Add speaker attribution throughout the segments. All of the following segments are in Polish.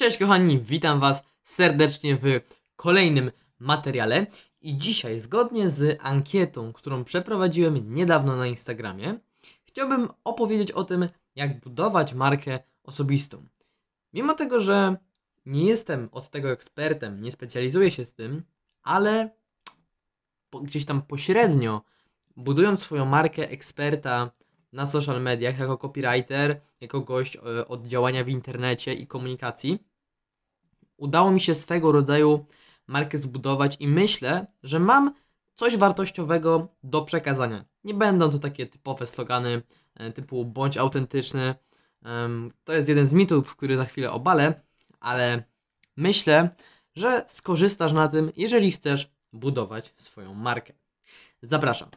Speaker 1: Cześć kochani, witam Was serdecznie w kolejnym materiale i dzisiaj zgodnie z ankietą, którą przeprowadziłem niedawno na Instagramie, chciałbym opowiedzieć o tym, jak budować markę osobistą. Mimo tego, że nie jestem od tego ekspertem, nie specjalizuję się w tym, ale gdzieś tam pośrednio budując swoją markę eksperta na social mediach jako copywriter, jako gość e, od działania w internecie i komunikacji, udało mi się swego rodzaju markę zbudować i myślę, że mam coś wartościowego do przekazania. Nie będą to takie typowe slogany e, typu bądź autentyczny. To jest jeden z mitów, który za chwilę obalę, ale myślę, że skorzystasz na tym, jeżeli chcesz budować swoją markę. Zapraszam.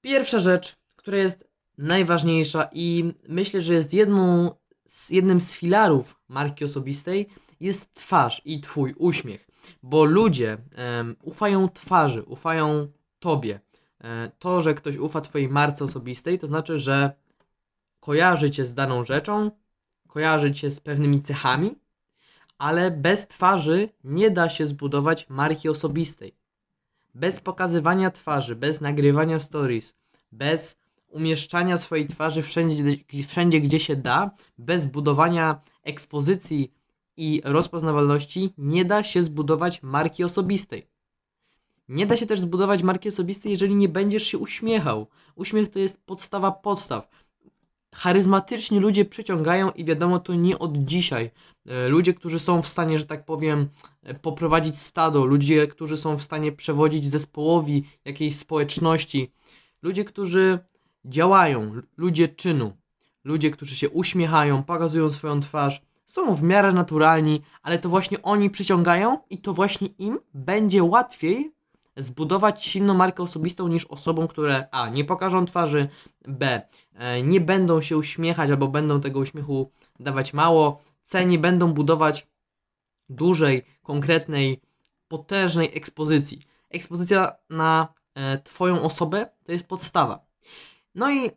Speaker 1: Pierwsza rzecz, która jest najważniejsza i myślę, że jest jedną z, jednym z filarów marki osobistej, jest twarz i Twój uśmiech, bo ludzie em, ufają twarzy, ufają Tobie. E, to, że ktoś ufa Twojej marce osobistej, to znaczy, że kojarzy Cię z daną rzeczą, kojarzy Cię z pewnymi cechami, ale bez twarzy nie da się zbudować marki osobistej. Bez pokazywania twarzy, bez nagrywania stories, bez umieszczania swojej twarzy wszędzie, wszędzie gdzie się da, bez budowania ekspozycji i rozpoznawalności, nie da się zbudować marki osobistej. Nie da się też zbudować marki osobistej, jeżeli nie będziesz się uśmiechał. Uśmiech to jest podstawa podstaw. Charyzmatyczni ludzie przyciągają i wiadomo to nie od dzisiaj. E, Ludzie, którzy są w stanie, że tak powiem, e, poprowadzić stado, ludzie, którzy są w stanie przewodzić zespołowi jakiejś społeczności, ludzie, którzy działają, ludzie czynu, ludzie, którzy się uśmiechają, pokazują swoją twarz, są w miarę naturalni, ale to właśnie oni przyciągają i to właśnie im będzie łatwiej zbudować silną markę osobistą niż osobom, które A. nie pokażą twarzy, B. E, nie będą się uśmiechać albo będą tego uśmiechu dawać mało, C. nie będą budować dużej, konkretnej, potężnej ekspozycji. Ekspozycja na e, Twoją osobę to jest podstawa. No i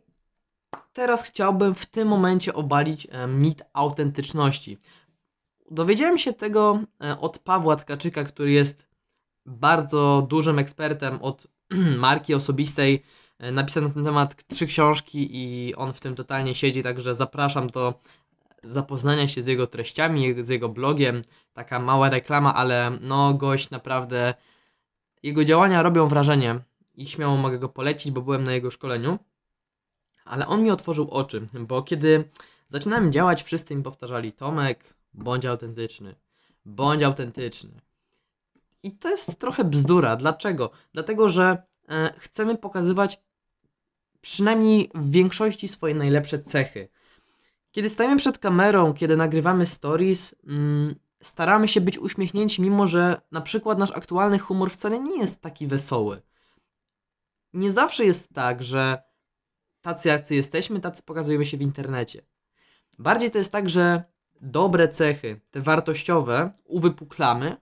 Speaker 1: teraz chciałbym w tym momencie obalić e, mit autentyczności. Dowiedziałem się tego e, od Pawła Tkaczyka, który jest bardzo dużym ekspertem od marki osobistej. E, Napisał na ten temat trzy książki i on w tym totalnie siedzi, także zapraszam do zapoznania się z jego treściami, z jego blogiem. Taka mała reklama, ale no gość naprawdę jego działania robią wrażenie i śmiało mogę go polecić, bo byłem na jego szkoleniu. Ale on mi otworzył oczy, bo kiedy zaczynałem działać, wszyscy mi powtarzali: Tomek, bądź autentyczny, bądź autentyczny. I to jest trochę bzdura. Dlaczego? Dlatego, że e, chcemy pokazywać przynajmniej w większości swoje najlepsze cechy. Kiedy stajemy przed kamerą, kiedy nagrywamy stories, mm, staramy się być uśmiechnięci, mimo że na przykład nasz aktualny humor wcale nie jest taki wesoły. Nie zawsze jest tak, że tacy jacy jesteśmy, tacy pokazujemy się w internecie. Bardziej to jest tak, że dobre cechy, te wartościowe, uwypuklamy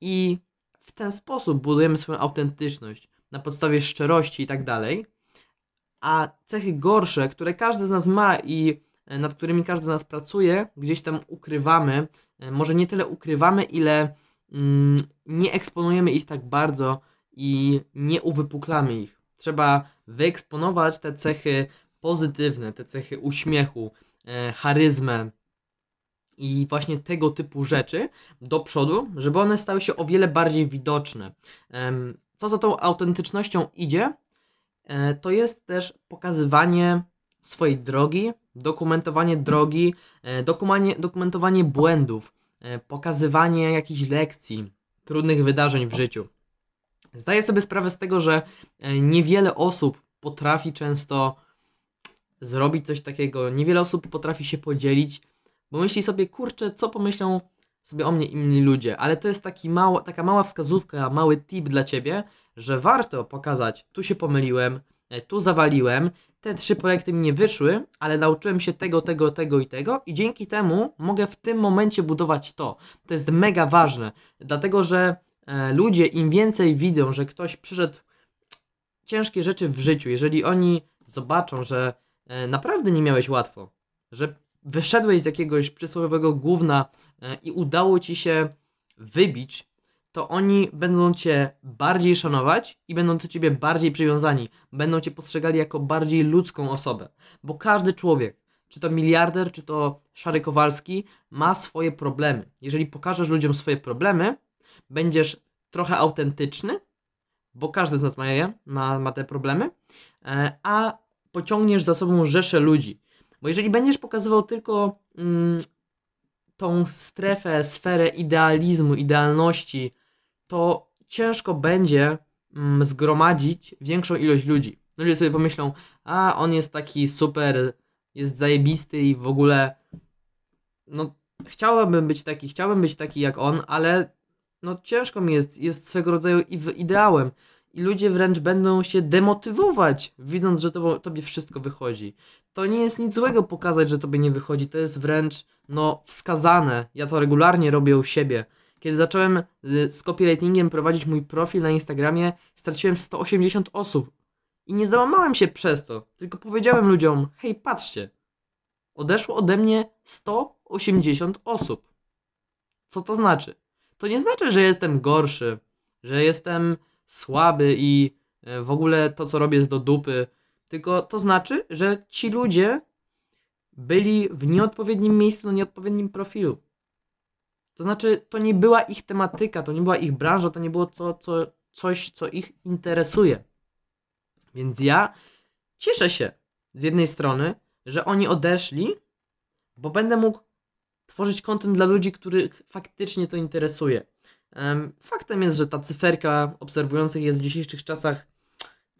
Speaker 1: i w ten sposób budujemy swoją autentyczność na podstawie szczerości i tak dalej. A cechy gorsze, które każdy z nas ma i e, nad którymi każdy z nas pracuje, gdzieś tam ukrywamy. E, Może nie tyle ukrywamy, ile mm, nie eksponujemy ich tak bardzo i nie uwypuklamy ich. Trzeba wyeksponować te cechy pozytywne, te cechy uśmiechu, e, charyzmę i właśnie tego typu rzeczy do przodu, żeby one stały się o wiele bardziej widoczne. Co za tą autentycznością idzie, e, to jest też pokazywanie swojej drogi, dokumentowanie drogi, e, dokumentowanie, błędów, pokazywanie jakichś lekcji, trudnych wydarzeń w życiu. Zdaję sobie sprawę z tego, że e, niewiele osób potrafi często zrobić coś takiego, niewiele osób potrafi się podzielić, bo myśli sobie, kurczę, co pomyślą sobie o mnie inni ludzie, ale to jest taki mało, taka mała wskazówka, mały tip dla ciebie, że warto pokazać, tu się pomyliłem, e, tu zawaliłem, te trzy projekty mi nie wyszły, ale nauczyłem się tego, tego, tego i tego i dzięki temu mogę w tym momencie budować to. To jest mega ważne, dlatego że ludzie im więcej widzą, że ktoś przyszedł ciężkie rzeczy w życiu, jeżeli oni zobaczą, że e, naprawdę nie miałeś łatwo, że wyszedłeś z jakiegoś przysłowiowego gówna e, i udało ci się wybić, to oni będą cię bardziej szanować i będą do ciebie bardziej przywiązani. Będą cię postrzegali jako bardziej ludzką osobę. Bo każdy człowiek, czy to miliarder, czy to Szary Kowalski, ma swoje problemy. Jeżeli pokażesz ludziom swoje problemy, będziesz trochę autentyczny, bo każdy z nas ma je, ma, ma te problemy, e, a pociągniesz za sobą rzeszę ludzi. Bo jeżeli będziesz pokazywał tylko mm, tą strefę, sferę idealizmu, idealności, to ciężko będzie mm, zgromadzić większą ilość ludzi. Ludzie sobie pomyślą, a on jest taki super, jest zajebisty i w ogóle, no chciałbym być taki, chciałbym być taki jak on, ale no ciężko mi jest, jest swego rodzaju ideałem. I ludzie wręcz będą się demotywować, widząc, że to, tobie wszystko wychodzi. To nie jest nic złego pokazać, że tobie nie wychodzi, to jest wręcz, no, wskazane. Ja to regularnie robię u siebie. Kiedy zacząłem y, z copywritingiem prowadzić mój profil na Instagramie, straciłem 180 osób. I nie załamałem się przez to, tylko powiedziałem ludziom: hej, patrzcie, odeszło ode mnie 180 osób. Co to znaczy? To nie znaczy, że jestem gorszy, że jestem słaby i e, w ogóle to, co robię, jest do dupy. Tylko to znaczy, że ci ludzie byli w nieodpowiednim miejscu, na nieodpowiednim profilu. To znaczy, to nie była ich tematyka, to nie była ich branża, to nie było to, co, coś, co ich interesuje. Więc ja cieszę się z jednej strony, że oni odeszli, bo będę mógł tworzyć kontent dla ludzi, których faktycznie to interesuje. Faktem jest, że ta cyferka obserwujących jest w dzisiejszych czasach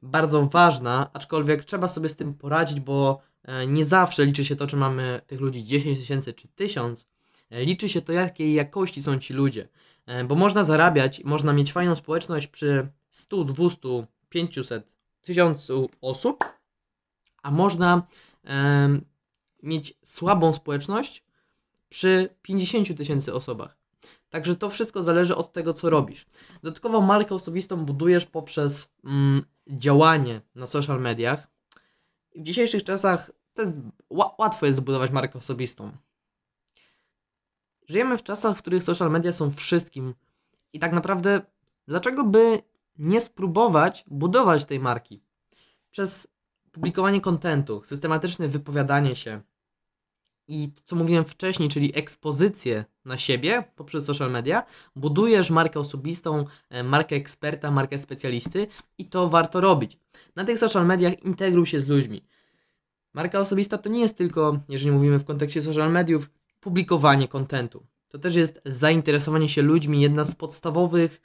Speaker 1: bardzo ważna, aczkolwiek trzeba sobie z tym poradzić, bo e, nie zawsze liczy się to, czy mamy tych ludzi 10 tysięcy czy 1000. E, liczy się to, jakiej jakości są ci ludzie. E, bo można zarabiać, można mieć fajną społeczność przy 100, 200, 500, 1000 osób, a można mieć słabą społeczność przy 50 tysięcy osobach. Także to wszystko zależy od tego, co robisz. Dodatkowo markę osobistą budujesz poprzez mm, działanie na social mediach. W dzisiejszych czasach to jest, łatwo jest zbudować markę osobistą. Żyjemy w czasach, w których social media są wszystkim i tak naprawdę dlaczego by nie spróbować budować tej marki? Przez publikowanie kontentu, systematyczne wypowiadanie się, i to, co mówiłem wcześniej, czyli ekspozycję na siebie poprzez social media, budujesz markę osobistą, e, markę eksperta, markę specjalisty i to warto robić. Na tych social mediach integruj się z ludźmi. Marka osobista to nie jest tylko, jeżeli mówimy w kontekście social mediów, publikowanie kontentu. To też jest zainteresowanie się ludźmi, jedna z podstawowych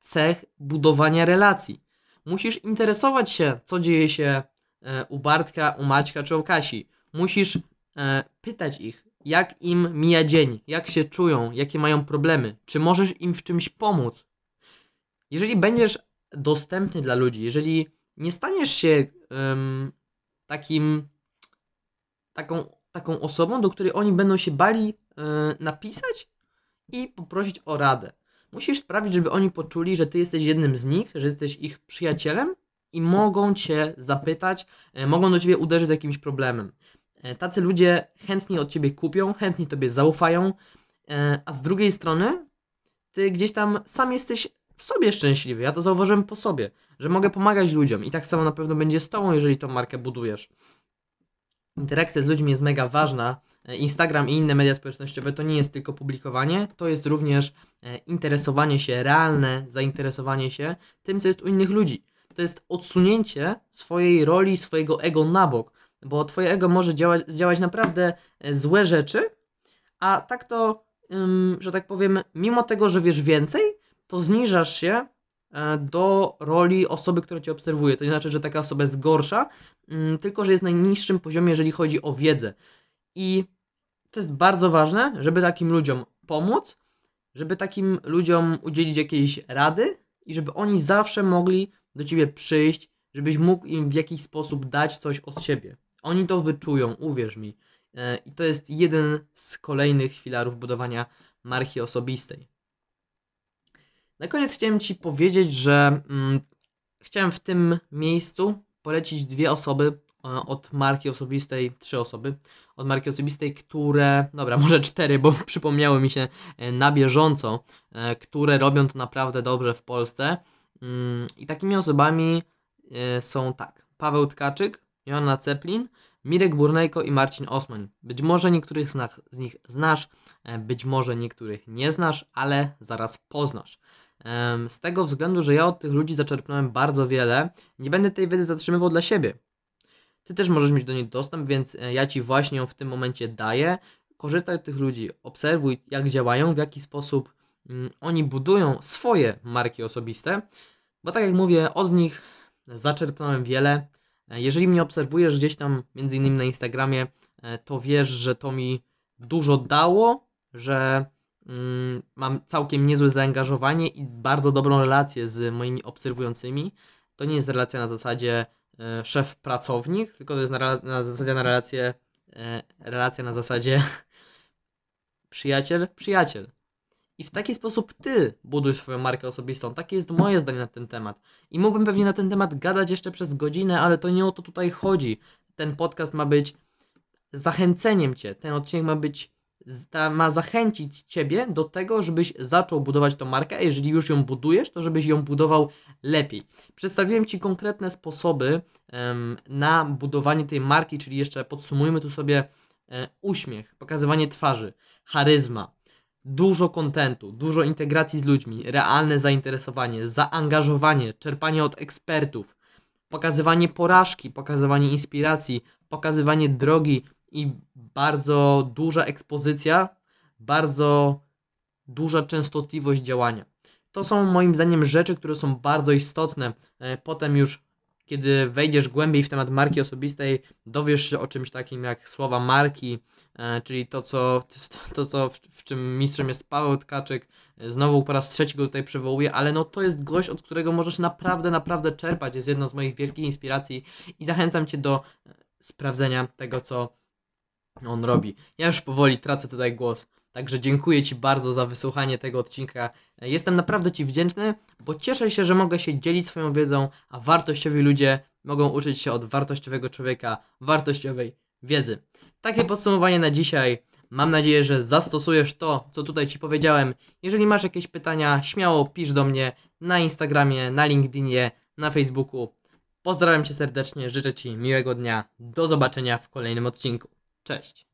Speaker 1: cech budowania relacji. Musisz interesować się, co dzieje się e, u Bartka, u Maćka czy u Kasi. Musisz pytać ich, jak im mija dzień, jak się czują, jakie mają problemy, czy możesz im w czymś pomóc. Jeżeli będziesz dostępny dla ludzi, jeżeli nie staniesz się um, takim, taką, taką osobą, do której oni będą się bali e, napisać i poprosić o radę. Musisz sprawić, żeby oni poczuli, że ty jesteś jednym z nich, że jesteś ich przyjacielem i mogą cię zapytać, e, mogą do ciebie uderzyć z jakimś problemem. E, tacy ludzie chętnie od ciebie kupią, chętnie tobie zaufają, e, a z drugiej strony ty gdzieś tam sam jesteś w sobie szczęśliwy. Ja to zauważyłem po sobie, że mogę pomagać ludziom i tak samo na pewno będzie z tobą, jeżeli tą markę budujesz. Interakcja z ludźmi jest mega ważna. E, Instagram i inne media społecznościowe to nie jest tylko publikowanie, to jest również interesowanie się, realne zainteresowanie się tym, co jest u innych ludzi. To jest odsunięcie swojej roli, swojego ego na bok bo twoje ego może działać, działać naprawdę e, złe rzeczy, a tak to, że tak powiem, mimo tego, że wiesz więcej, to zniżasz się e, do roli osoby, która cię obserwuje. To nie znaczy, że taka osoba jest gorsza, tylko że jest na najniższym poziomie, jeżeli chodzi o wiedzę. I to jest bardzo ważne, żeby takim ludziom pomóc, żeby takim ludziom udzielić jakiejś rady i żeby oni zawsze mogli do ciebie przyjść, żebyś mógł im w jakiś sposób dać coś od siebie. Oni to wyczują, uwierz mi. E, I to jest jeden z kolejnych filarów budowania marki osobistej. Na koniec chciałem Ci powiedzieć, że mm, chciałem w tym miejscu polecić dwie osoby, od marki osobistej, trzy osoby, od marki osobistej, które, dobra, może cztery, bo przypomniały mi się e, na bieżąco, e, które robią to naprawdę dobrze w Polsce. Mm, I takimi osobami e, są tak, Paweł Tkaczyk, Joanna Ceplin, Mirek Burnejko i Marcin Osman. Być może niektórych z, nich znasz, e, być może niektórych nie znasz, ale zaraz poznasz. Z tego względu, że ja od tych ludzi zaczerpnąłem bardzo wiele, nie będę tej wiedzy zatrzymywał dla siebie. Ty też możesz mieć do niej dostęp, więc e, ja Ci właśnie ją w tym momencie daję. Korzystaj od tych ludzi, obserwuj jak działają, w jaki sposób mm, oni budują swoje marki osobiste, bo tak jak mówię, od nich zaczerpnąłem wiele. E, Jeżeli mnie obserwujesz gdzieś tam, między innymi na Instagramie, e, to wiesz, że to mi dużo dało, że mm, mam całkiem niezłe zaangażowanie i bardzo dobrą relację z moimi obserwującymi. To nie jest relacja na zasadzie e, szef-pracownik, tylko to jest na, na zasadzie na relację, relacja na zasadzie przyjaciel-przyjaciel. I w taki sposób ty buduj swoją markę osobistą. Takie jest moje zdanie na ten temat. I mógłbym pewnie na ten temat gadać jeszcze przez godzinę, ale to nie o to tutaj chodzi. Ten podcast ma być zachęceniem cię. Ten odcinek ma być ma zachęcić ciebie do tego, żebyś zaczął budować tą markę, a jeżeli już ją budujesz, to żebyś ją budował lepiej. Przedstawiłem ci konkretne sposoby em, na budowanie tej marki, czyli jeszcze podsumujmy tu sobie e, uśmiech, pokazywanie twarzy, charyzma, dużo kontentu, dużo integracji z ludźmi, realne zainteresowanie, zaangażowanie, czerpanie od ekspertów, pokazywanie porażki, pokazywanie inspiracji, pokazywanie drogi i bardzo duża ekspozycja, bardzo duża częstotliwość działania. To są moim zdaniem rzeczy, które są bardzo istotne. E, Potem już, kiedy wejdziesz głębiej w temat marki osobistej, dowiesz się o czymś takim jak słowa marki, e, czyli to, co, to, co w, w czym mistrzem jest Paweł Tkaczyk. Znowu po raz trzeci go tutaj przywołuję, ale no to jest gość, od którego możesz naprawdę, naprawdę czerpać. Jest jedną z moich wielkich inspiracji i zachęcam Cię do e, sprawdzenia tego, co on robi. Ja już powoli tracę tutaj głos. Także dziękuję Ci bardzo za wysłuchanie tego odcinka. Jestem naprawdę Ci wdzięczny, bo cieszę się, że mogę się dzielić swoją wiedzą, a wartościowi ludzie mogą uczyć się od wartościowego człowieka wartościowej wiedzy. Takie podsumowanie na dzisiaj. Mam nadzieję, że zastosujesz to, co tutaj Ci powiedziałem. Jeżeli masz jakieś pytania, śmiało pisz do mnie na Instagramie, na LinkedInie, na Facebooku. Pozdrawiam Cię serdecznie, życzę Ci miłego dnia. Do zobaczenia w kolejnym odcinku. Cześć.